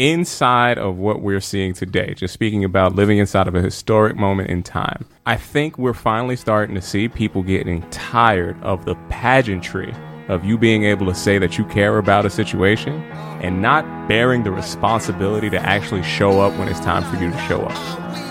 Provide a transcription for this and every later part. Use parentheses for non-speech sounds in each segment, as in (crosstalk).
inside of what we're seeing today, just speaking about living inside of a historic moment in time, I think we're finally starting to see people getting tired of the pageantry of you being able to say that you care about a situation and not bearing the responsibility to actually show up when it's time for you to show up.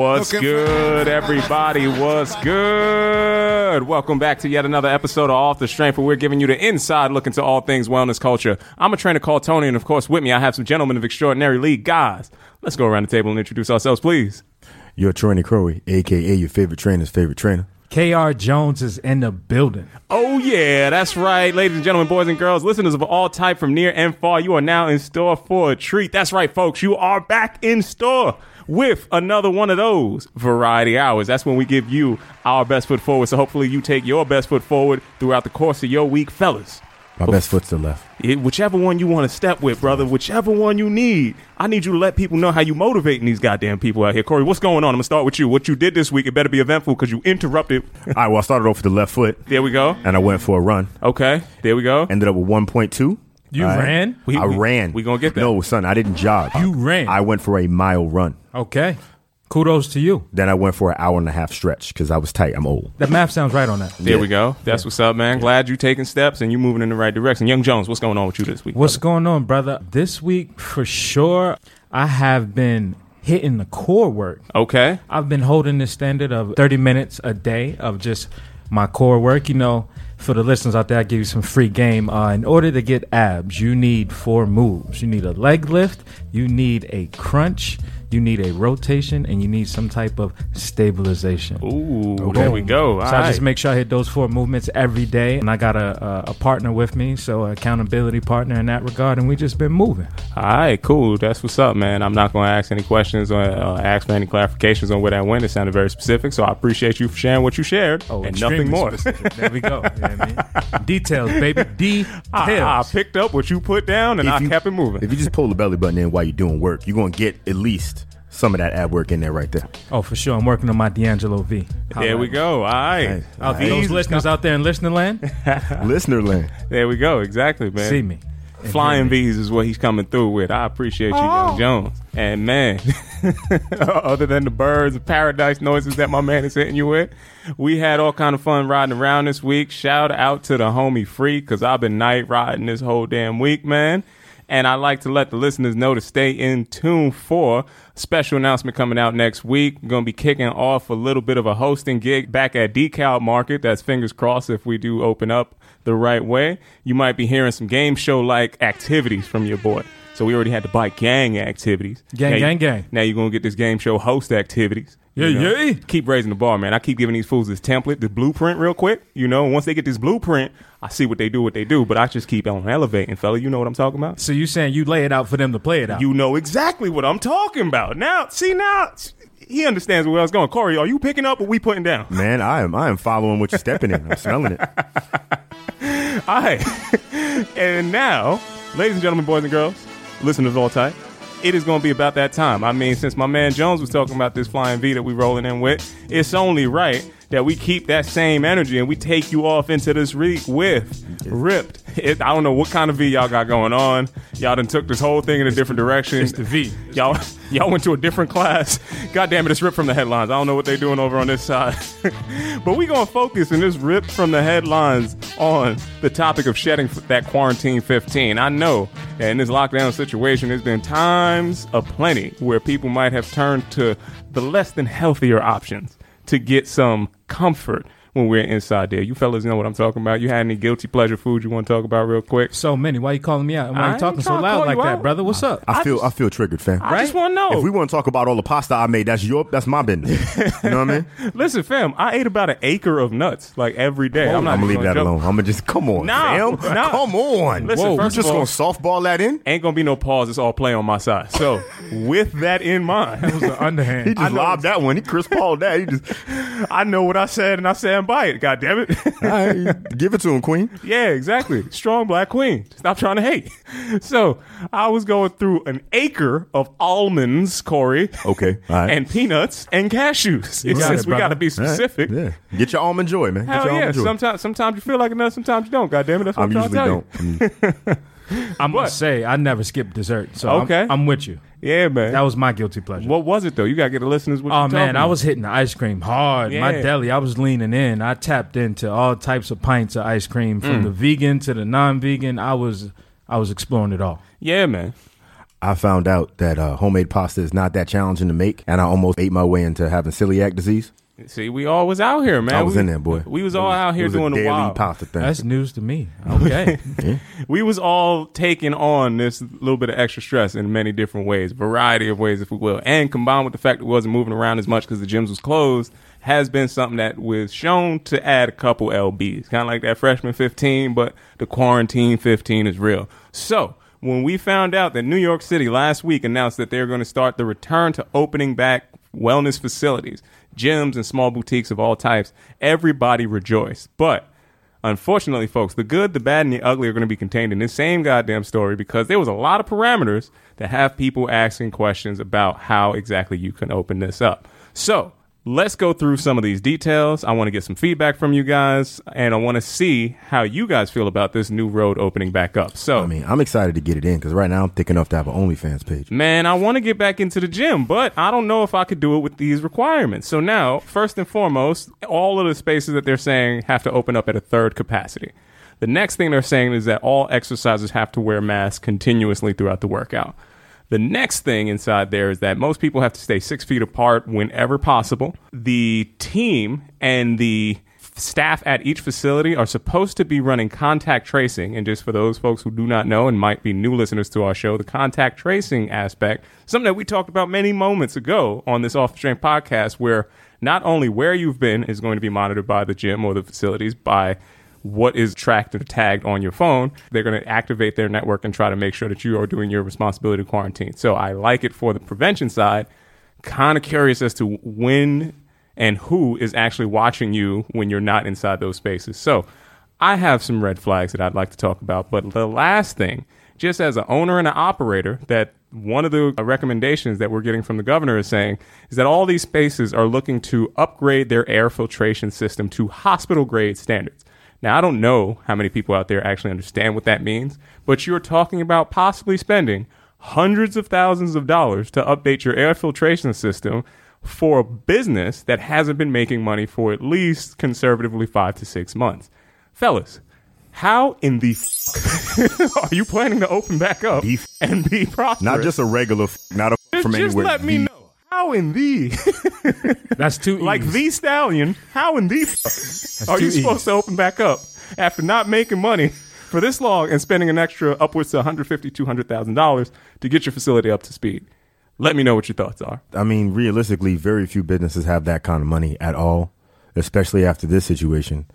What's good, everybody? What's good? Welcome back to yet another episode of Off the Strength, where we're giving you the inside look into all things wellness culture. I'm a trainer called Tony, and of course, with me, I have some gentlemen of extraordinary league guys. Let's go around the table and introduce ourselves, please. You're Troy Crowley, aka your favorite trainer's favorite trainer. KR Jones is in the building. Oh yeah, that's right, ladies and gentlemen, boys and girls, listeners of all type from near and far. You are now in store for a treat. That's right, folks. You are back in store with another one of those variety hours. That's when we give you our best foot forward. So hopefully you take your best foot forward throughout the course of your week, fellas. My best foot's the left. It, whichever one you want to step with, brother, whichever one you need. I need you to let people know how you motivating these goddamn people out here. Corey, what's going on? I'm gonna start with you. What you did this week, it better be eventful because you interrupted. All right, well, I started off with the left foot. There we go. And I went for a run. Okay, there we go. Ended up with 1.2. You ran? We, I we, ran. We gonna get that. No, son, I didn't jog. You ran. I went for a mile run. Okay. Kudos to you. Then I went for an hour and a half stretch because I was tight. I'm old. That math sounds right on that. There we go. That's what's up, man. Glad you taking steps and you moving in the right direction. Young Jones, what's going on with you this week? What's brother? going on, brother? This week, for sure, I have been hitting the core work. Okay. I've been holding this standard of 30 minutes a day of just my core work. You know, for the listeners out there, I give you some free game. Uh, in order to get abs, you need four moves. You need a leg lift, you need a crunch, you need a rotation, and you need some type of stabilization. Ooh, there we go. So All I just make sure I hit those four movements every day, and I got a, a, a partner with me, so an accountability partner in that regard, and we just been moving. All right, cool. That's what's up, man. I'm not going to ask any questions or uh, ask for any clarifications on where that went. It sounded very specific, so I appreciate you for sharing what you shared and nothing more. specific. There we go. You know what I mean? (laughs) Details, baby. (laughs) Details. I, I picked up what you put down and If I you- kept it moving. If you just pull the belly button in while you're doing work, you're going to get at least some of that ad work in there right there. Oh, for sure. I'm working on my D'Angelo V. There we go. All right. Hey, Out hey. those listeners out there in listener land, (laughs) Listener land. There we go. Exactly, man. see me. and Flying hear. V's is what he's coming through with. I appreciate you, Young oh. Jones. And man, (laughs) other than the birds of paradise noises that my man is hitting you with, we had all kind of fun riding around this week. Shout out to the homie Free because I've been night riding this whole damn week, man. And I like to let the listeners know to stay in tune for special announcement coming out next week. We're going to be kicking off a little bit of a hosting gig back at DeKalb Market. That's fingers crossed if we do open up the right way. You might be hearing some game show like activities from your boy. So we already had to buy gang activities. Gang, Now you- gang, gang. Now you're gonna get this game show host activities. Yeah, you know? yeah. Keep raising the bar, man. I keep giving these fools this template, this blueprint, real quick. You know, once they get this blueprint, I see what they do, what they do. But I just keep on elevating, fella. You know what I'm talking about? So you saying you lay it out for them to play it out? You know exactly what I'm talking about. Now, see now, he understands where I was going. Corey, are you picking up what we putting down? Man, I am I am following what you're stepping in. I'm smelling it. (laughs) All right. (laughs) and now, ladies and gentlemen, boys and girls, listeners of all type, it is going to be about that time. I mean, since my man Jones was talking about this flying V that we rolling in with, it's only right that we keep that same energy and we take you off into this week with Ripped. It, I don't know what kind of V y'all got going on. Y'all done took this whole thing in a different direction. It's the V. Y'all, y'all went to a different class. God damn it, it's ripped from the headlines. I don't know what they're doing over on this side. (laughs) but we gonna focus in this ripped from the headlines on the topic of shedding that quarantine 15. I know that in this lockdown situation, there's been times aplenty where people might have turned to the less than healthier options to get some comfort when we're inside there. You fellas know what I'm talking about. You had any guilty pleasure food you want to talk about real quick? so many. Why you calling me out? And I Why ain't you talking so loud like that, out. brother? What's up? I feel just- I feel triggered, fam. I just want to know. If we want to talk about all the pasta I made, that's your that's my business. You know what I mean? (laughs) Listen, fam, I ate about an acre of nuts like every day. I'm not. I'm not gonna leave that joke. alone. I'm gonna just come on, Nah, fam. nah. Come on. Listen, Whoa, you first just of all- gonna softball that in? Ain't gonna be no pause. It's all play on my side. So, (laughs) with that in mind, It was the He just lobbed that one. He Chris Paul that. He just I know what I said, and I said stand by it. God damn it. All right, (laughs) give it to him, Queen. yeah, exactly. Strong black queen. Stop trying to hate. (laughs) So I was going through an acre of almonds, Corey. Okay, all right. And peanuts and cashews. It's got it, we got to be All right, specific. Yeah, get your almond joy, man. Get Hell your yeah. joy. Sometimes, sometimes you feel like a nut, sometimes you don't. God damn it. That's what I'm I'm, trying usually to tell don't. you. (laughs) I'm gonna say I never skip dessert, so I'm- Okay. I'm, with you. Yeah, man. That was my guilty pleasure. what was it though? You gotta get the listeners. What Oh you man, I was hitting the ice cream hard. My deli, I was leaning in. I tapped into all types of pints of ice cream, Mm. from the vegan to the non-vegan. I was, I was exploring it all. Yeah, man. I found out that uh, homemade pasta is not that challenging to make, and I almost ate my way into having celiac disease. See, we all was out here, man. I was we, in there, boy. We was It all out it here was a doing the daily wild. pasta thing. That's news to me. Okay, (laughs) We was all taking on this little bit of extra stress in many different ways, variety of ways, if we will, and combined with the fact that we wasn't moving around as much because the gyms was closed, has been something that was shown to add a couple lbs, kind of like that freshman 15, but the quarantine 15 is real. So when we found out that New York City last week announced that they're going to start the return to opening back wellness facilities, gyms, and small boutiques of all types, everybody rejoiced. But Unfortunately, folks, the good, the bad, and the ugly are going to be contained in this same goddamn story because there was a lot of parameters that have people asking questions about how exactly you can open this up. So let's go through some of these details. I want to get some feedback from you guys, and I want to see how you guys feel about this new road opening back up. So, I mean, I'm excited to get it in because right now I'm thick enough to have an OnlyFans page. Man, I want to get back into the gym, but I don't know if I could do it with these requirements. So now, first and foremost, all of the spaces that they're saying have to open up at a third capacity. The next thing they're saying is that all exercisers have to wear masks continuously throughout the workout. The next thing inside there is that most people have to stay six feet apart whenever possible. The team and the staff at each facility are supposed to be running contact tracing. And just for those folks who do not know and might be new listeners to our show, the contact tracing aspect, something that we talked about many moments ago on this Off the Strength podcast, where not only where you've been is going to be monitored by the gym or the facilities by what is tracked or tagged on your phone. They're going to activate their network and try to make sure that you are doing your responsibility to quarantine. So I like it for the prevention side. Kind of curious as to when and who is actually watching you when you're not inside those spaces. So I have some red flags that I'd like to talk about. But the last thing, just as an owner and an operator, that one of the recommendations that we're getting from the governor is saying is that all these spaces are looking to upgrade their air filtration system to hospital grade standards. Now, I don't know how many people out there actually understand what that means, but you're talking about possibly spending hundreds of thousands of dollars to update your air filtration system for a business that hasn't been making money for at least conservatively five to six months. Fellas, how in the f- (laughs) are you planning to open back up Beef. and be prosperous? Not just a regular, f- not a f- from just anywhere. let me know. How in the that's two. (laughs) like the stallion? How in the f- are two you supposed E's. to open back up after not making money for this long and spending an extra upwards to 150 200,000 dollars to get your facility up to speed? Let me know what your thoughts are. I mean, realistically, very few businesses have that kind of money at all, especially after this situation.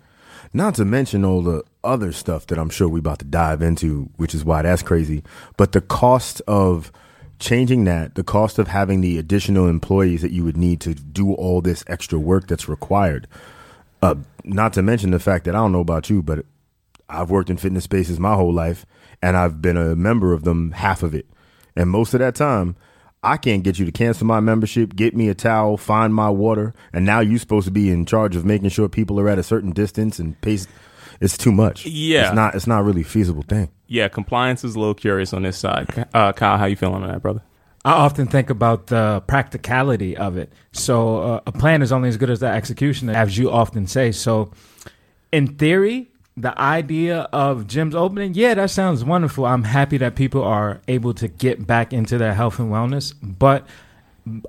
Not to mention all the other stuff that I'm sure we're about to dive into, which is why that's crazy. But the cost of changing that, the cost of having the additional employees that you would need to do all this extra work that's required. Uh, not to mention the fact that I don't know about you, but I've worked in fitness spaces my whole life, and I've been a member of them half of it. And most of that time, I can't get you to cancel my membership, get me a towel, find my water, and now you're supposed to be in charge of making sure people are at a certain distance and pace. It's too much. Yeah. it's not. It's not really a feasible thing. Yeah, compliance is a little curious on this side. Uh, Kyle, how you feeling on that, brother? I often think about the practicality of it. So uh, a plan is only as good as the execution, as you often say. So, in theory, the idea of gyms opening, yeah, that sounds wonderful. I'm happy that people are able to get back into their health and wellness, but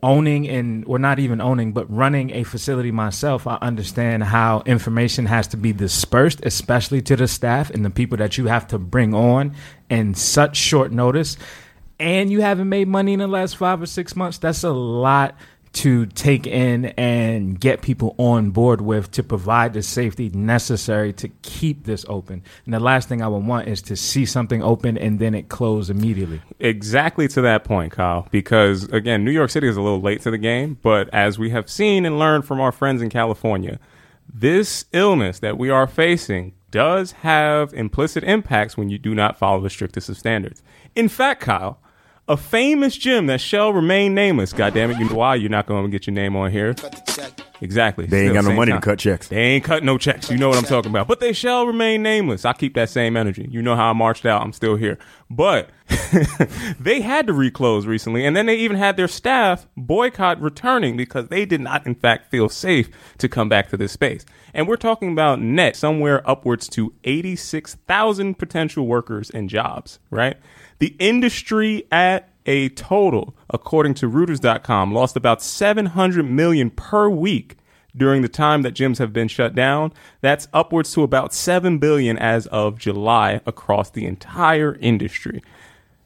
owning and or not even owning but running a facility myself i understand how information has to be dispersed especially to the staff and the people that you have to bring on in such short notice. And you haven't made money in the last five or six months. That's a lot to take in and get people on board with to provide the safety necessary to keep this open. And the last thing I would want is to see something open and then it close immediately. Exactly to that point, Kyle, because again, New York City is a little late to the game, but as we have seen and learned from our friends in California, this illness that we are facing does have implicit impacts when you do not follow the strictest of standards. In fact, Kyle, a famous gym that shall remain nameless. God damn it, you know why you're not going to get your name on here. Exactly. They ain't Still, got no same money time. to cut checks. They ain't cut no checks. You know what I'm talking about. But they shall remain nameless. I keep that same energy. You know how I marched out. I'm still here. But (laughs) they had to reclose recently. And then they even had their staff boycott returning because they did not, in fact, feel safe to come back to this space. And we're talking about net somewhere upwards to 86,000 potential workers and jobs, right? The industry at a total, according to Reuters.com, lost about 700 million per week during the time that gyms have been shut down. That's upwards to about 7 billion as of July across the entire industry.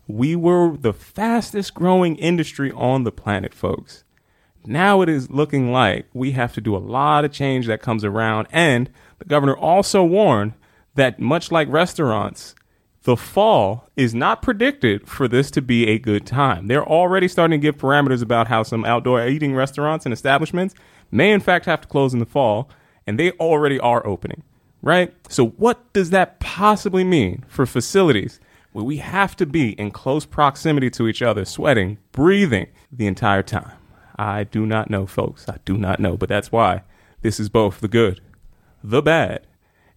We were the fastest growing industry on the planet, folks. Now it is looking like we have to do a lot of change that comes around. And the governor also warned that, much like restaurants, the fall is not predicted for this to be a good time. They're already starting to give parameters about how some outdoor eating restaurants and establishments may, in fact, have to close in the fall, and they already are opening, right? So, what does that possibly mean for facilities where we have to be in close proximity to each other, sweating, breathing the entire time? I do not know, folks. I do not know, but that's why this is both the good, the bad,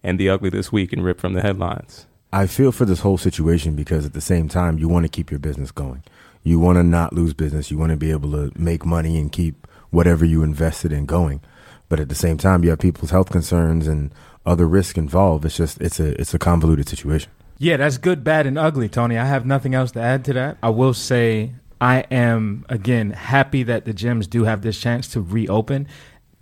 and the ugly this week and ripped from the headlines. I feel for this whole situation because at the same time, you want to keep your business going. You want to not lose business. You want to be able to make money and keep whatever you invested in going. But at the same time, you have people's health concerns and other risks involved. It's just it's a it's a convoluted situation. Yeah, that's good, bad, and ugly, Tony. I have nothing else to add to that. I will say I am, again, happy that the gyms do have this chance to reopen.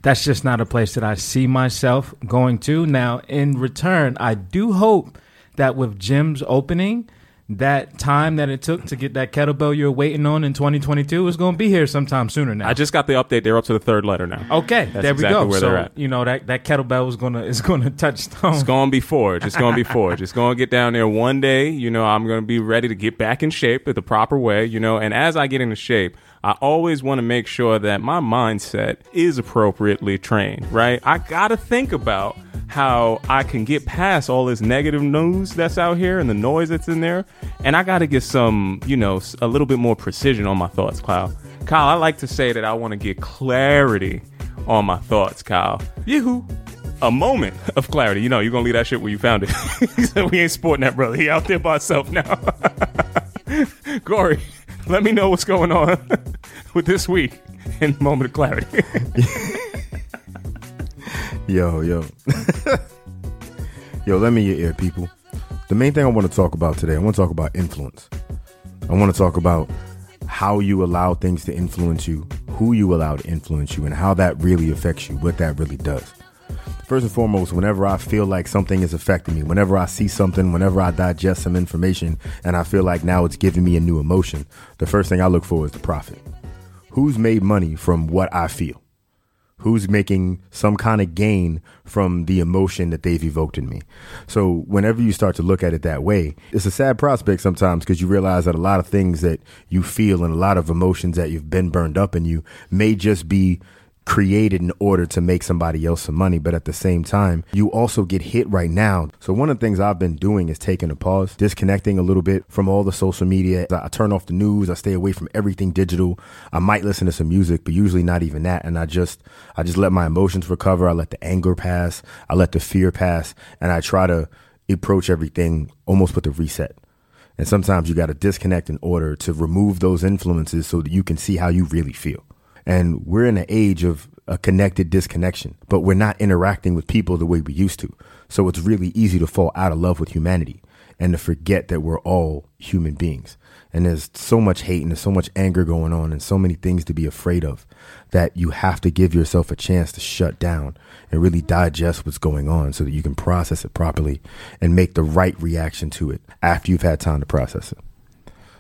That's just not a place that I see myself going to. Now, in return, I do hope that with gyms opening, that time that it took to get that kettlebell you're waiting on in 2022 is going to be here sometime sooner now. I just got the update. They're up to the third letter now. okay, That's there we go. where so they're at. you know that that kettlebell is gonna is gonna (laughs) touch stone. It's going to be forged. It's going to be forged. It's going to get down there one day. You know, I'm going to be ready to get back in shape the proper way, you know, and as I get into shape, I always want to make sure that my mindset is appropriately trained, right? I got to think about how I can get past all this negative news that's out here and the noise that's in there. And I got to get some, you know, a little bit more precision on my thoughts, Kyle. Kyle, I like to say that I want to get clarity on my thoughts, Kyle. Yoo-hoo a moment (laughs) of clarity. You know, you're gonna leave that shit where you found it. (laughs) "We ain't sporting that, brother. He out there by himself now." (laughs) Corey, let me know what's going on (laughs) with this week in moment of clarity. (laughs) Yo, yo. (laughs) yo, let me your ear, people. The main thing I want to talk about today, I want to talk about influence. I want to talk about how you allow things to influence you, who you allow to influence you, and how that really affects you, what that really does. First and foremost, whenever I feel like something is affecting me, whenever I see something, whenever I digest some information, and I feel like now it's giving me a new emotion, the first thing I look for is the profit. Who's made money from what I feel? who's making some kind of gain from the emotion that they've evoked in me. So whenever you start to look at it that way, it's a sad prospect sometimes because you realize that a lot of things that you feel and a lot of emotions that you've been burned up in you may just be created in order to make somebody else some money. But at the same time, you also get hit right now. So one of the things I've been doing is taking a pause, disconnecting a little bit from all the social media. I turn off the news. I stay away from everything digital. I might listen to some music, but usually not even that. And I just, I just let my emotions recover. I let the anger pass. I let the fear pass. And I try to approach everything almost with a reset. And sometimes you got to disconnect in order to remove those influences so that you can see how you really feel. And we're in an age of a connected disconnection, but we're not interacting with people the way we used to. So it's really easy to fall out of love with humanity and to forget that we're all human beings. And there's so much hate and there's so much anger going on and so many things to be afraid of that you have to give yourself a chance to shut down and really digest what's going on so that you can process it properly and make the right reaction to it after you've had time to process it.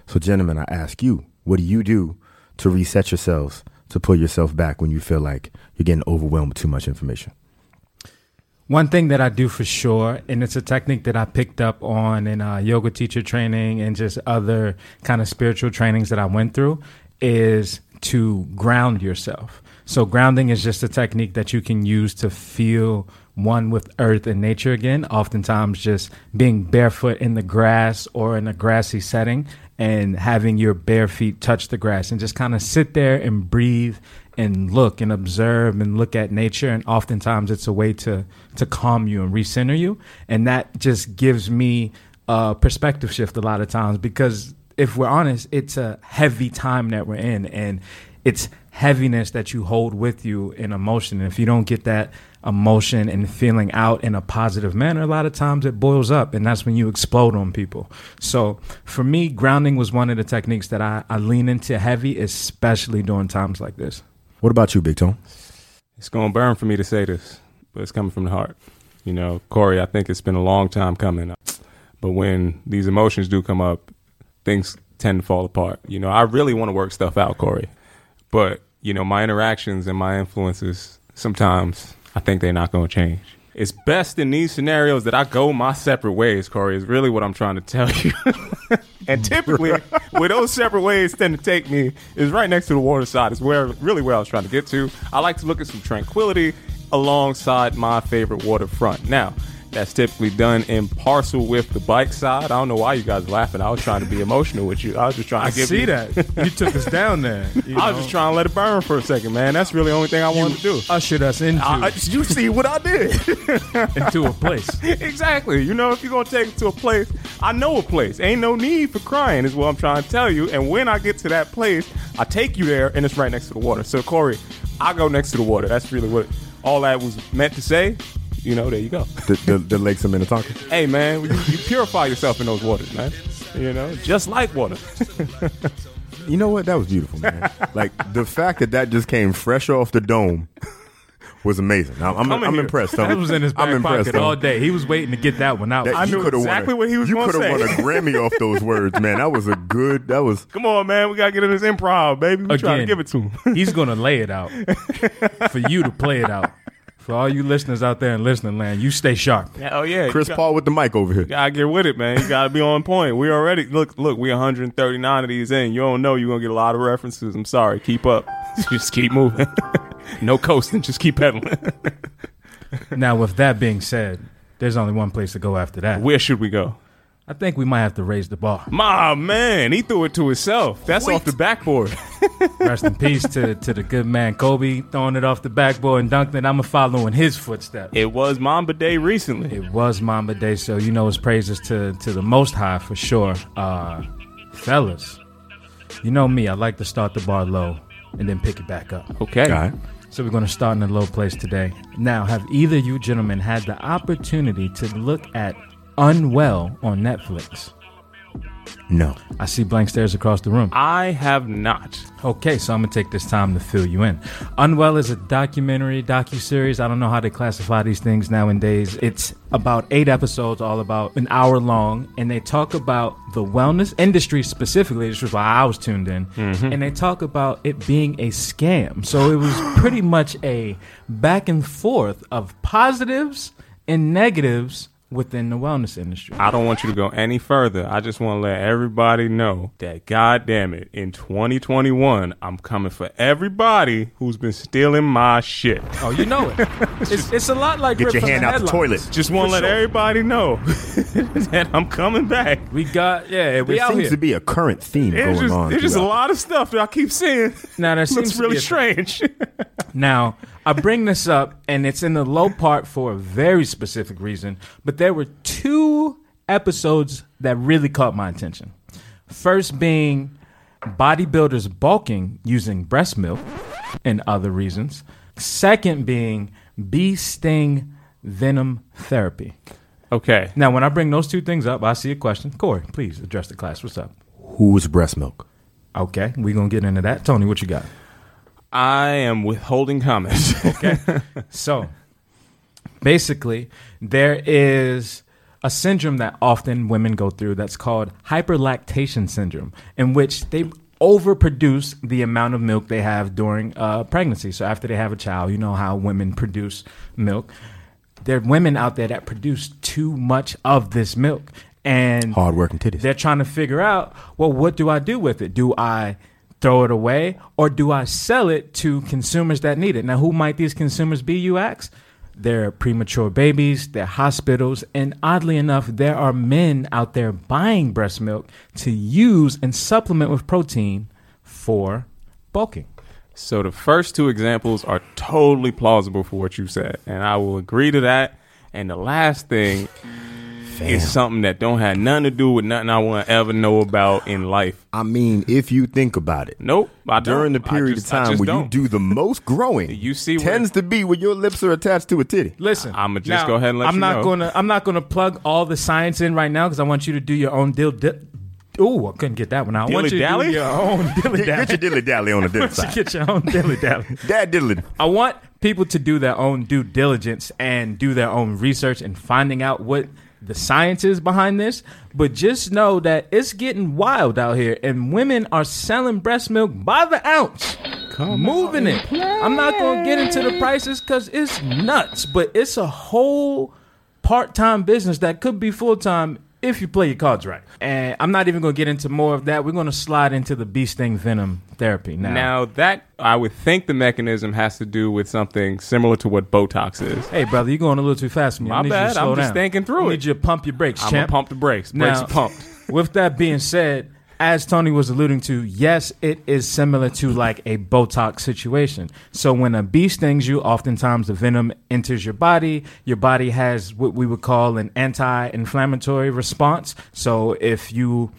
So, gentlemen, I ask you, what do you do to reset yourselves, to pull yourself back when you feel like you're getting overwhelmed with too much information? One thing that I do for sure, and it's a technique that I picked up on in uh, yoga teacher training and just other kind of spiritual trainings that I went through, is to ground yourself. So grounding is just a technique that you can use to feel one with earth and nature again. Oftentimes, just being barefoot in the grass or in a grassy setting and having your bare feet touch the grass and just kind of sit there and breathe and look and observe and look at nature. And oftentimes it's a way to to calm you and recenter you. And that just gives me a perspective shift a lot of times because if we're honest it's a heavy time that we're in. And it's heaviness that you hold with you in emotion and if you don't get that emotion and feeling out in a positive manner a lot of times it boils up and that's when you explode on people so for me grounding was one of the techniques that i, I lean into heavy especially during times like this What about you, Big Tone? It's going to burn for me to say this, but it's coming from the heart. You know, Corey, I think it's been a long time coming. But when these emotions do come up, things tend to fall apart. You know, I really want to work stuff out, Corey. But, you know, my interactions and my influences, sometimes I think they're not going to change. It's best in these scenarios that I go my separate ways, Corey, is really what I'm trying to tell you. (laughs) and typically, where those separate ways tend to take me is right next to the water side, is where really where I was trying to get to. I like to look at some tranquility alongside my favorite waterfront. Now, that's typically done in parcel with the bike side. I don't know why you guys are laughing. I was trying to be emotional with you. I was just trying to i to give see you, that you took us down there (laughs) you I was just trying to let it burn for a second, man. That's really the only thing I wanted to do. ushered us into I, I- you see what I did. (laughs) into a place (laughs) exactly. You know, if you're gonna take it to a place, I know a place. Ain't no need for crying, is what I'm trying to tell you. And when I get to that place, I take you there, and it's right next to the water. So Corey, I go next to the water. That's really what all that was meant to say. You know, there you go. The, the, the Lakes of Minnetonka? Hey, man, you, you purify yourself in those waters, man. You know, just like water. (laughs) You know what? That was beautiful, man. like the fact that that just came fresh off the dome (laughs) was amazing. I'm, I'm, I'm here. impressed. that Tony. was in his back I'm impressed. pocket all day he was waiting to get that one out That- I knew coulda won exactly a- what he was You could have won a. Grammy (laughs) off those words, man. That was a good. That was. Come on, man, we gotta get in this improv, baby. We trying to Again. give it to him. He's gonna lay it out for you to play it out. For all you listeners out there in listening land, you stay sharp. Oh yeah, Chris got- Paul with the mic over here. gotta get with it, man. You gotta be on point. We already look, look. We 139 of these in. You don't know you're gonna get a lot of references. I'm sorry. Keep up. (laughs) just keep moving. (laughs) no coasting. Just keep pedaling. (laughs) Now, with that being said, there's only one place to go after that. Where should we go? I think we might have to raise the bar. My man, he threw it to himself. That's off the backboard. (laughs) Rest in peace to, to the good man Kobe throwing it off the backboard and dunking it. I'm going to follow in his footsteps. It was Mamba Day recently. It was Mamba Day, so you know it's praises to, to the Most High for sure. Uh, fellas, you know me, I like to start the bar low and then pick it back up. Okay. All right. So we're going to start in a low place today. Now, have either you gentlemen had the opportunity to look at Unwell on Netflix? No. I see blank stares across the room. I have not. Okay, so I'm gonna take this time to fill you in. Unwell is a documentary, docu series. I don't know how they classify these things nowadays. It's about eight episodes, all about an hour long, and they talk about the wellness industry specifically. This was why I was tuned in, mm-hmm. and they talk about it being a scam. So it was pretty much a back and forth of positives and negatives within the wellness industry. I don't want you to go any further. I just want to let everybody know that, God damn it, in 2021, I'm coming for everybody who's been stealing my shit. Oh, you know it. (laughs) It's, it's a lot like Get your from hand out the toilet. Just want to let sure. everybody know (laughs) that I'm coming back. We got yeah, we There out seems here. to be a current theme There's going just, on. there's just a lot of stuff that I keep seeing. Now there (laughs) seems looks really strange. Now I bring this up, and it's in the low part for a very specific reason. But there were two episodes that really caught my attention. First being bodybuilders bulking using breast milk and other reasons. Second being bee sting venom therapy. okay. Now, when I bring those two things up, I see a question. Corey, please address the class. What's up? Who's breast milk? Okay, we're gonna get into that. Tony, what you got? I am withholding comments. (laughs) Okay. so basically, there is a syndrome that often women go through that's called hyperlactation syndrome, in which they overproduce the amount of milk they have during uh, pregnancy. So after they have a child, you know how women produce milk. There are women out there that produce too much of this milk. And Hard working titties. they're trying to figure out, well, what do I do with it? Do I throw it away, or do I sell it to consumers that need it? Now, who might these consumers be, you ask? They're premature babies, they're hospitals, and oddly enough, there are men out there buying breast milk to use and supplement with protein for bulking. So the first two examples are totally plausible for what you said, and I will agree to that. And the last thing is something that don't have nothing to do with nothing I want to ever know about in life. I mean, if you think about it, Nope. I don't. during the I period just- of time where you don't. do the most growing, (laughs) You see tends to be when your lips are attached to a titty. Listen, I'ma just now, go ahead and let I'm you not know. gonna I'm not gonna plug all the science in right now because I want you to do your own deal. Di- Ooh, I couldn't get that one out. I want you to Dilly-dally? do your own (laughs) dilly Get your dally. dilly dally on the (laughs) dilly You side. get your own dilly dally. Dad diddly. I want people to do their own due diligence and do their own research and finding out what the science is behind this. But just know that it's getting wild out here, and women are selling breast milk by the ounce, moving it. I'm not going to get into the prices because it's nuts, but it's a whole part-time business that could be full-time if you play your cards right. And I'm not even going to get into more of that. We're going to slide into the bee sting venom therapy now. Now that I would think the mechanism has to do with something similar to what Botox is. Hey, brother, you're going a little too fast for me. I My need you to bad. slow I'm just thinking through I it. need you to pump your brakes, I'm gonna pump the brakes. Brakes Now- are pumped. (laughs) With that being said, as Tony was alluding to, yes, it is similar to like a Botox situation. So when a bee stings you, oftentimes the venom enters your body. Your body has what we would call an anti-inflammatory response. So if you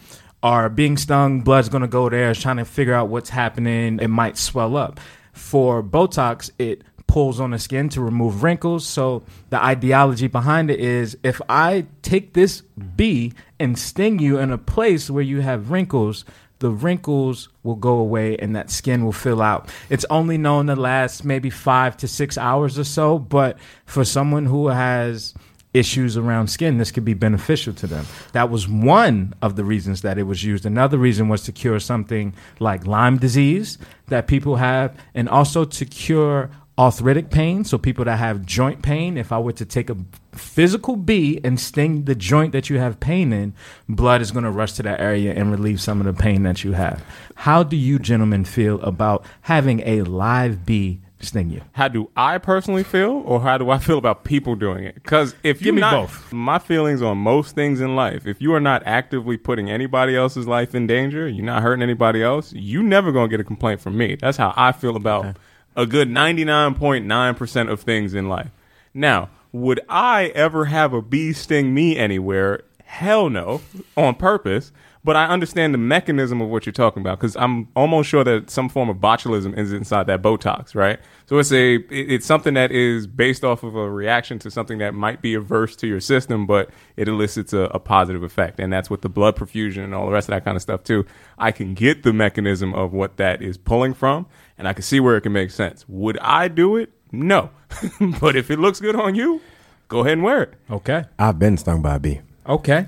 are being stung, blood's to go there, it's trying to figure out what's happening. It might swell up. For Botox, it pulls on the skin to remove wrinkles. So the ideology behind it is if I take this bee and sting you in a place where you have wrinkles, the wrinkles will go away and that skin will fill out. It's only known to last maybe five to six hours or so, but for someone who has issues around skin, this could be beneficial to them. That was one of the reasons that it was used. Another reason was to cure something like Lyme disease that people have, and also to cure arthritic pain. So, people that have joint pain, if I were to take a physical bee and sting the joint that you have pain in, blood is going to rush to that area and relieve some of the pain that you have. How do you gentlemen feel about having a live bee sting you? How do I personally feel, or how do I feel about people doing it? Because if you Give me not, both. my feelings on most things in life, if you are not actively putting anybody else's life in danger, you're not hurting anybody else, you never gonna get a complaint from me. That's how I feel about a good ninety nine point nine percent of things in life. Now, would I ever have a bee sting me anywhere? Hell no, on purpose. But I understand the mechanism of what you're talking about because I'm almost sure that some form of botulism is inside that Botox, right? So it's a it's something that is based off of a reaction to something that might be averse to your system, but it elicits a, a positive effect, and that's with the blood perfusion and all the rest of that kind of stuff too. I can get the mechanism of what that is pulling from, and I can see where it can make sense. Would I do it? No, (laughs) but if it looks good on you, go ahead and wear it. Okay. I've been stung by a bee. Okay.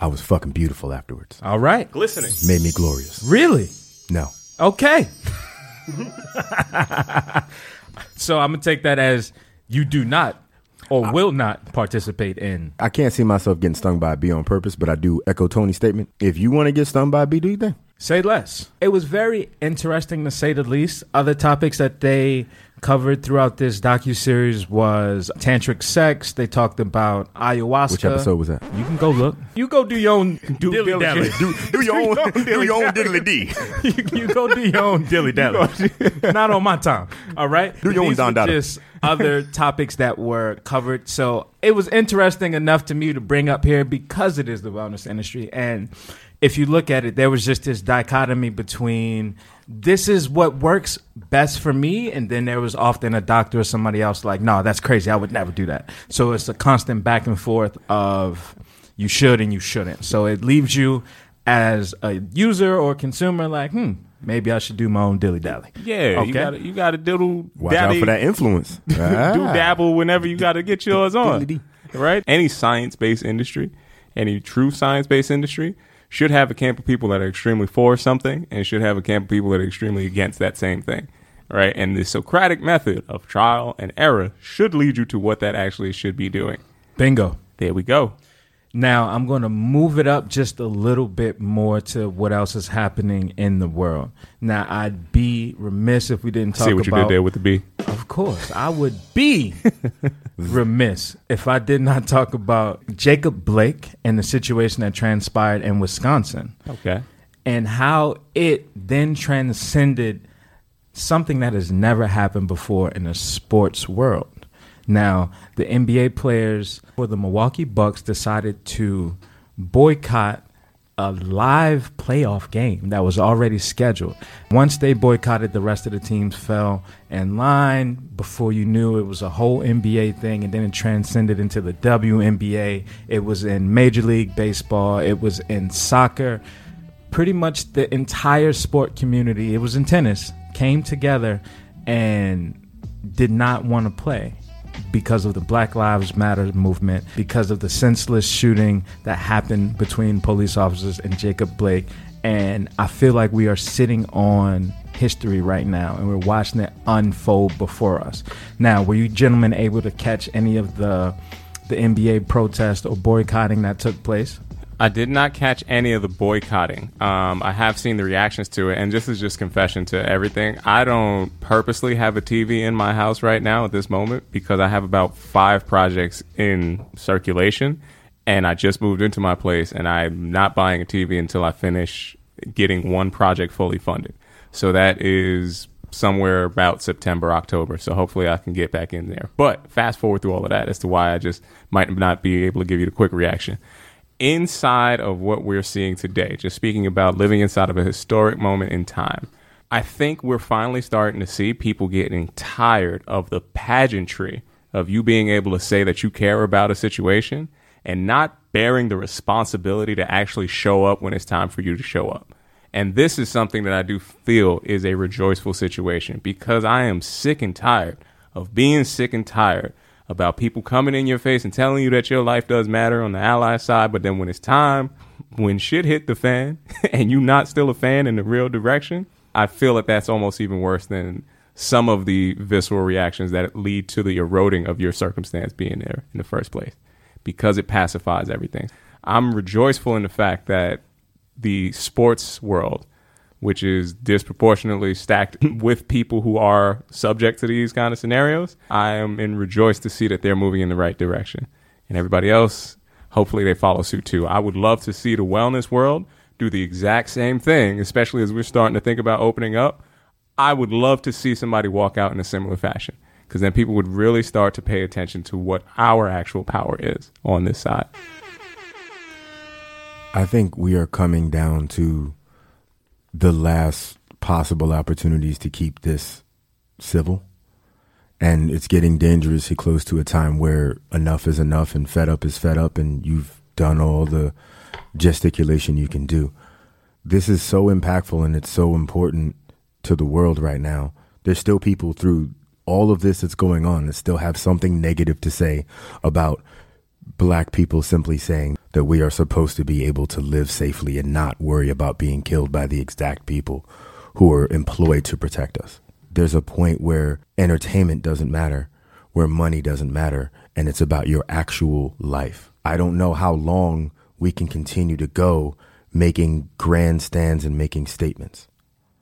I was fucking beautiful afterwards. All right. Glistening. Made me glorious. Really? No. Okay. (laughs) so I'm gonna take that as you do not or will not participate in. I can't see myself getting stung by a bee on purpose, but I do echo Tony's statement. If you want to get stung by a bee, do you think? Say less. It was very interesting to say the least. Other topics that they covered throughout this docu series was tantric sex. They talked about ayahuasca. Which episode was that? You can go look. You go do your own Due dilly dally. diligence. Do, do your (laughs) own, do your own diddly dee. (laughs) you, you go do your own dilly dally. (laughs) Not on my time. All right. Do your own These Don were Just other topics that were covered. So it was interesting enough to me to bring up here because it is the wellness industry. And if you look at it, there was just this dichotomy between this is what works best for me, and then there was often a doctor or somebody else like, no, that's crazy. I would never do that. So it's a constant back and forth of you should and you shouldn't. So it leaves you as a user or consumer like, hmm, maybe I should do my own dilly dally. Yeah, Okay. you got to you got to diddle Watch dally, out for that influence. (laughs) do Ah. dabble whenever you got to get yours on. Right? Any science based industry, any true science based industry should have a camp of people that are extremely for something and should have a camp of people that are extremely against that same thing. Right? And the Socratic method of trial and error should lead you to what that actually should be doing. Bingo. There we go. Now I'm going to move it up just a little bit more to what else is happening in the world. Now I'd be remiss if we didn't talk about. See what about. you did there with the B. Of course, I would be (laughs) remiss if I did not talk about Jacob Blake and the situation that transpired in Wisconsin Okay. and how it then transcended something that has never happened before in the sports world. Now, the NBA players for the Milwaukee Bucks decided to boycott a live playoff game that was already scheduled. Once they boycotted, the rest of the teams fell in line. Before you knew, it was a whole NBA thing, and then it transcended into the WNBA. It was in Major League Baseball, it was in soccer pretty much the entire sport community, it was in tennis, came together and did not want to play because of the Black Lives Matter movement, because of the senseless shooting that happened between police officers and Jacob Blake. And I feel like we are sitting on history right now and we're watching it unfold before us. Now, were you gentlemen able to catch any of the the NBA protest or boycotting that took place? I did not catch any of the boycotting. Um, I have seen the reactions to it, and this is just confession to everything. I don't purposely have a TV in my house right now at this moment because I have about five projects in circulation, and I just moved into my place, and I'm not buying a TV until I finish getting one project fully funded. So that is somewhere about September, October. So hopefully I can get back in there. But fast forward through all of that as to why I just might not be able to give you the quick reaction inside of what we're seeing today, just speaking about living inside of a historic moment in time, I think we're finally starting to see people getting tired of the pageantry of you being able to say that you care about a situation and not bearing the responsibility to actually show up when it's time for you to show up. And this is something that I do feel is a rejoiceful situation because I am sick and tired of being sick and tired about people coming in your face and telling you that your life does matter on the ally side, but then when it's time, when shit hit the fan (laughs) and you not still a fan in the real direction, I feel that that's almost even worse than some of the visceral reactions that lead to the eroding of your circumstance being there in the first place because it pacifies everything. I'm rejoiceful in the fact that the sports world which is disproportionately stacked (laughs) with people who are subject to these kind of scenarios, I am in rejoice to see that they're moving in the right direction. And everybody else, hopefully they follow suit too. I would love to see the wellness world do the exact same thing, especially as we're starting to think about opening up. I would love to see somebody walk out in a similar fashion because then people would really start to pay attention to what our actual power is on this side. I think we are coming down to the last possible opportunities to keep this civil. And it's getting dangerously close to a time where enough is enough and fed up is fed up, and you've done all the gesticulation you can do. This is so impactful and it's so important to the world right now. There's still people through all of this that's going on that still have something negative to say about black people simply saying that we are supposed to be able to live safely and not worry about being killed by the exact people who are employed to protect us. There's a point where entertainment doesn't matter, where money doesn't matter, and it's about your actual life. I don't know how long we can continue to go making grandstands and making statements.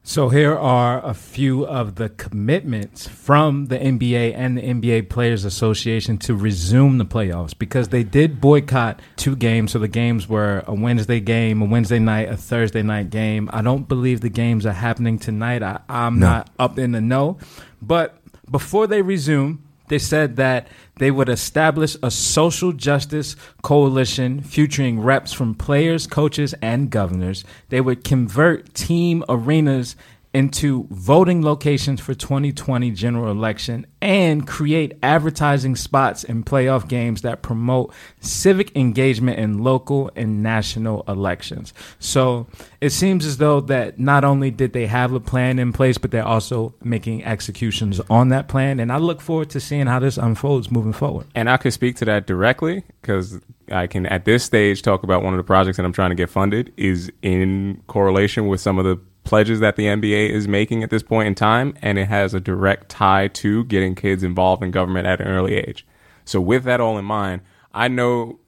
So here are a few of the commitments from the NBA and the NBA Players Association to resume the playoffs because they did boycott two games. So the games were a Wednesday game, a Wednesday night, a Thursday night game. I don't believe the games are happening tonight. I, I'm No. not up in the know. But before they resume, they said that they would establish a social justice coalition featuring reps from players, coaches, and governors. They would convert team arenas into voting locations for 2020 general election and create advertising spots in playoff games that promote civic engagement in local and national elections. So it seems as though that not only did they have a plan in place, but they're also making executions on that plan. And I look forward to seeing how this unfolds moving forward. And I could speak to that directly because I can, at this stage, talk about one of the projects that I'm trying to get funded is in correlation with some of the pledges that the NBA is making at this point in time, and it has a direct tie to getting kids involved in government at an early age. So, with that all in mind, I know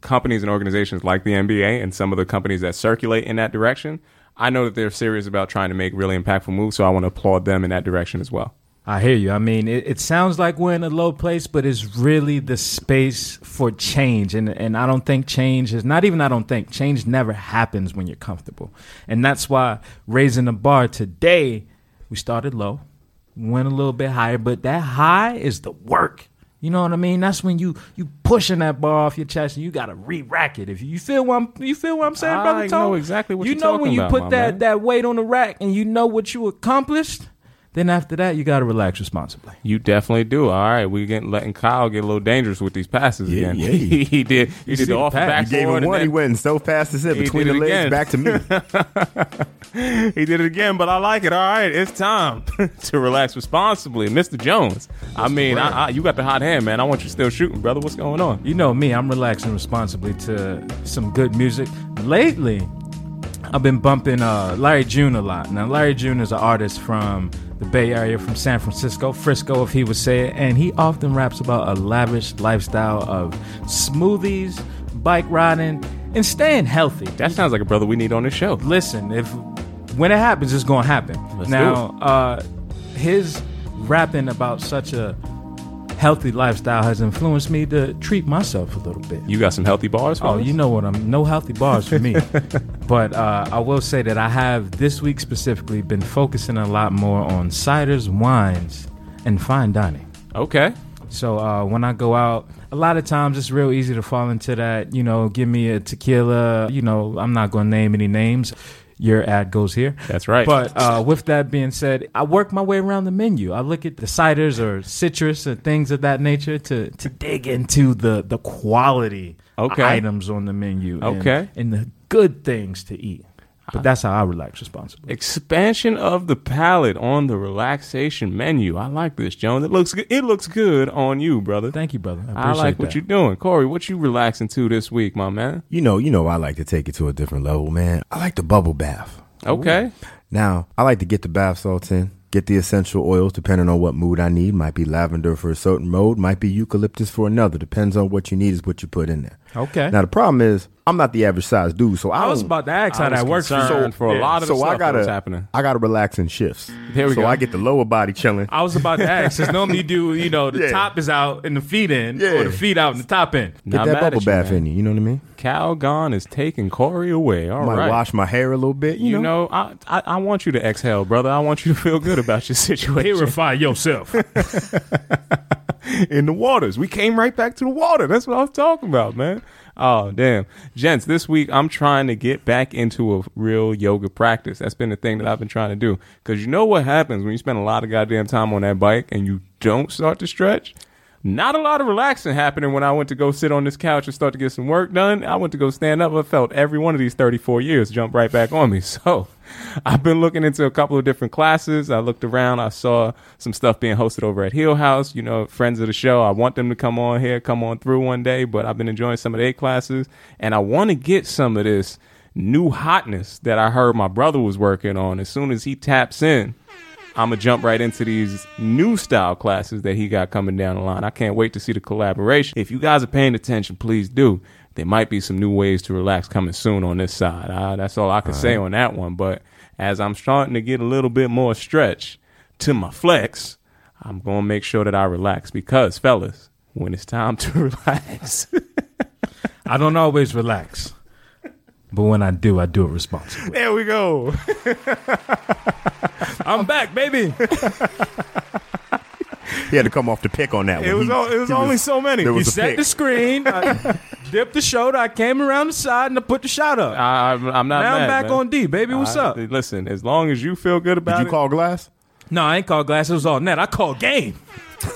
companies and organizations like the NBA and some of the companies that circulate in that direction, I know that they're serious about trying to make really impactful moves. So I want to applaud them in that direction as well. I hear you. I mean, it, it sounds like we're in a low place, but it's really the space for change. And and I don't think change is not even I don't think change never happens when you're comfortable. And that's why raising the bar today, we started low, went a little bit higher, but that high is the work. You know what I mean? That's when you you pushing that bar off your chest and you gotta re-rack it. If you feel what I'm, you feel what I'm saying, brother I Tom? know exactly what you you're know talking when you about, put that man. that weight on the rack and you know what you accomplished. Then after that, you gotta relax responsibly. You definitely do. All right, we getting letting Kyle get a little dangerous with these passes Yeah, again. yeah. he, (laughs) he did. He You did see the the off pass. back You gave him one. He went so fast as it between the legs again. back to me. (laughs) He did it again, but I like it. All right, it's time (laughs) to relax responsibly, Mr. Jones. I mean, I, I, you got the hot hand, man. I want you still shooting, brother. What's going on? You know me, I'm relaxing responsibly to some good music. Lately, I've been bumping uh, Larry June a lot. Now, Larry June is an artist from the Bay Area, from San Francisco, Frisco, if he would say it, and he often raps about a lavish lifestyle of smoothies, bike riding, and staying healthy. That sounds like a brother we need on this show. Listen, if when it happens, it's gonna happen. Let's now, uh, his rapping about such a healthy lifestyle has influenced me to treat myself a little bit. You got some healthy bars for Oh, us? you know what I'm. No healthy bars for me. (laughs) but uh, I will say that I have this week specifically been focusing a lot more on ciders, wines, and fine dining. Okay. So uh, when I go out, a lot of times it's real easy to fall into that. You know, give me a tequila. You know, I'm not going to name any names. Your ad goes here. That's right. But uh, with that being said, I work my way around the menu. I look at the ciders or citrus and things of that nature to to dig into the the quality Okay. items on the menu. and- Okay. and, the good things to eat. But that's how I relax responsibly. Expansion of the palate on the relaxation menu. I like this, Jones. It looks good. It looks good on you, brother. Thank you, brother. I, I appreciate like what that. you're doing, Corey. What you relaxing to this week, my man? You know, you know, I like to take it to a different level, man. I like the bubble bath. Okay. Now, I like to get the bath salts in, get the essential oils depending on what mood I need. Might be lavender for a certain mode, might be eucalyptus for another. Depends on what you need is what you put in there. Okay. Now the problem is I'm not the average size dude, so I, I was don't- about to ask how I was that works for you. for a Yeah. lot of the so stuff I gotta that was happening. I gotta relax in shifts. There we go. so go. I get the lower body chilling. I was about to ask. Because normally you do, you know, the (laughs) Yeah. top is out and the feet in, Yeah. or the feet out and the top in. Get Not that mad bubble at you, bath man. in you. You know what I mean? Calgon is taking Corey away. All Might right. wash my hair a little bit. You, You know. know, I, I I want you to exhale, brother. I want you to feel good about your (laughs) situation Purify yourself. (laughs) in the waters. We came right back to the water. That's what I was talking about, man. Oh, damn. Gents, this week I'm trying to get back into a real yoga practice. That's been the thing that I've been trying to do. Because you know what happens when you spend a lot of goddamn time on that bike and you don't start to stretch? Not a lot of relaxing happening when I went to go sit on this couch and start to get some work done. I went to go stand up. I felt every one of these 34 years jump right back on me. (laughs) So I've been looking into a couple of different classes. I looked around. I saw some stuff being hosted over at Hill House. You know, friends of the show. I want them to come on here, come on through one day, but I've been enjoying some of their classes. And I want to get some of this new hotness that I heard my brother was working on. As soon as he taps in, I'm gonna jump right into these new style classes that he got coming down the line. I can't wait to see the collaboration. If you guys are paying attention, please do. There might be some new ways to relax coming soon on this side. Uh, that's all I can say on that one. But as I'm starting to get a little bit more stretch to my flex, I'm gonna make sure that I relax because, fellas, when it's time to (laughs) relax, I don't always relax. But when I do, I do it responsibly. there we go. (laughs) I'm back, baby. (laughs) He had to come off the pick on that one. It was He- o- it was he only so many. there You was a set pick. the screen, I (laughs) uh, dipped the shoulder, I came around the side, and I put the shot up. I, I'm, I'm not now mad, I'm back man. on D, baby. What's I- up? Listen, as long as you feel good about it. Did you it, call glass? No, I ain't called glass. It was all net. I called game.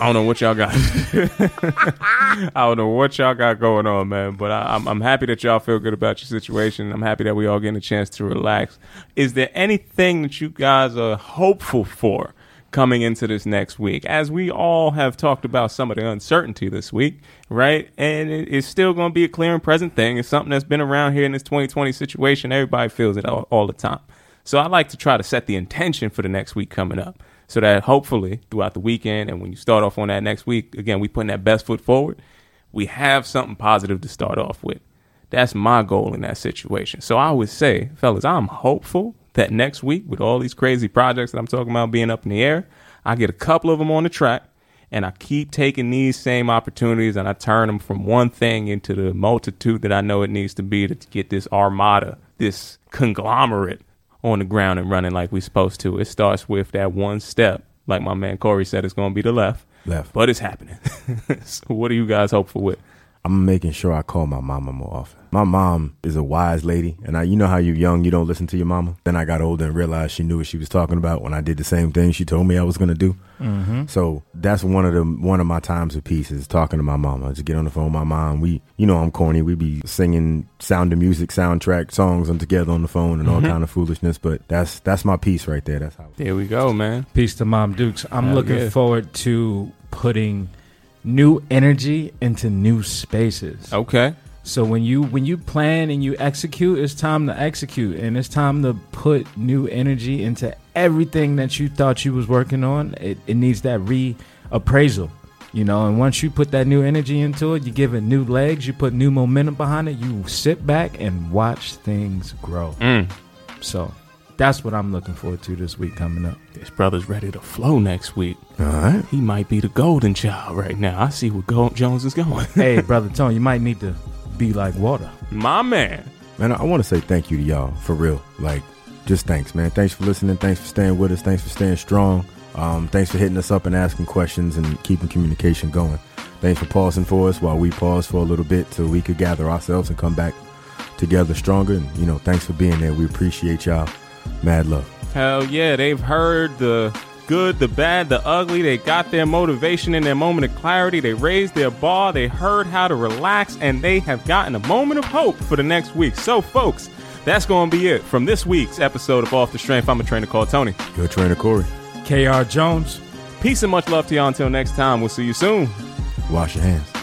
I don't know what y'all got. (laughs) I don't know what y'all got going on, man. But I, I'm, I'm happy that y'all feel good about your situation. I'm happy that we all getting a chance to relax. Is there anything that you guys are hopeful for coming into this next week? As we all have talked about some of the uncertainty this week, right? And it, it's still going to be a clear and present thing. It's something that's been around here in this 2020 situation. Everybody feels it all, all the time. So I like to try to set the intention for the next week coming up so that hopefully throughout the weekend and when you start off on that next week, again, we putting that best foot forward, we have something positive to start off with. That's my goal in that situation. So I would say, fellas, I'm hopeful that next week, with all these crazy projects that I'm talking about being up in the air, I get a couple of them on the track and I keep taking these same opportunities and I turn them from one thing into the multitude that I know it needs to be to get this armada, this conglomerate on the ground and running like we're supposed to. It starts with that one step, like my man Corey said, it's going to be the left. Left. But it's happening. (laughs) so what do you guys hopeful with? I'm making sure I call my mama more often. My mom is a wise lady, and I, you know how you're young, you don't listen to your mama. Then I got older and realized she knew what she was talking about when I did the same thing she told me I was going to do. Mm-hmm. So that's one of the one of my times of peace is talking to my mama. To get on the phone with my mom, we, you know, I'm corny. We be singing Sound of Music soundtrack songs and together on the phone and all kind of foolishness. But that's that's my piece right there. That's how. There we go, man. Peace to Mom Dukes. I'm Hell looking yeah. forward to putting new energy into new spaces. Okay. So when you when you plan and you execute, it's time to execute, and it's time to put new energy into everything that you thought you was working on. It, it needs that reappraisal, you know. And once you put that new energy into it, you give it new legs, you put new momentum behind it. You sit back and watch things grow. Mm. So that's what I'm looking forward to this week coming up. This brother's ready to flow next week. All right. He might be the golden child right now. I see where Gold Jones is going. hey, (laughs) brother Tony, you might need to be like water. My man. Man, I want to say thank you to y'all for real. Like, just thanks, man. Thanks for listening. Thanks for staying with us. Thanks for staying strong. Um, thanks for hitting us up and asking questions and keeping communication going. Thanks for pausing for us while we pause for a little bit so we could gather ourselves and come back together stronger. And, you know, thanks for being there. We appreciate y'all. Mad love. Hell yeah, they've heard the good, the bad, the ugly. They got their motivation in their moment of clarity. They raised their bar. They heard how to relax, and they have gotten a moment of hope for the next week. So, folks, that's going to be it from this week's episode of Off the Strength. I'm a trainer called Tony. Your trainer, Corey. K.R. Jones. Peace and much love to y'all. Until next time, we'll see you soon. Wash your hands.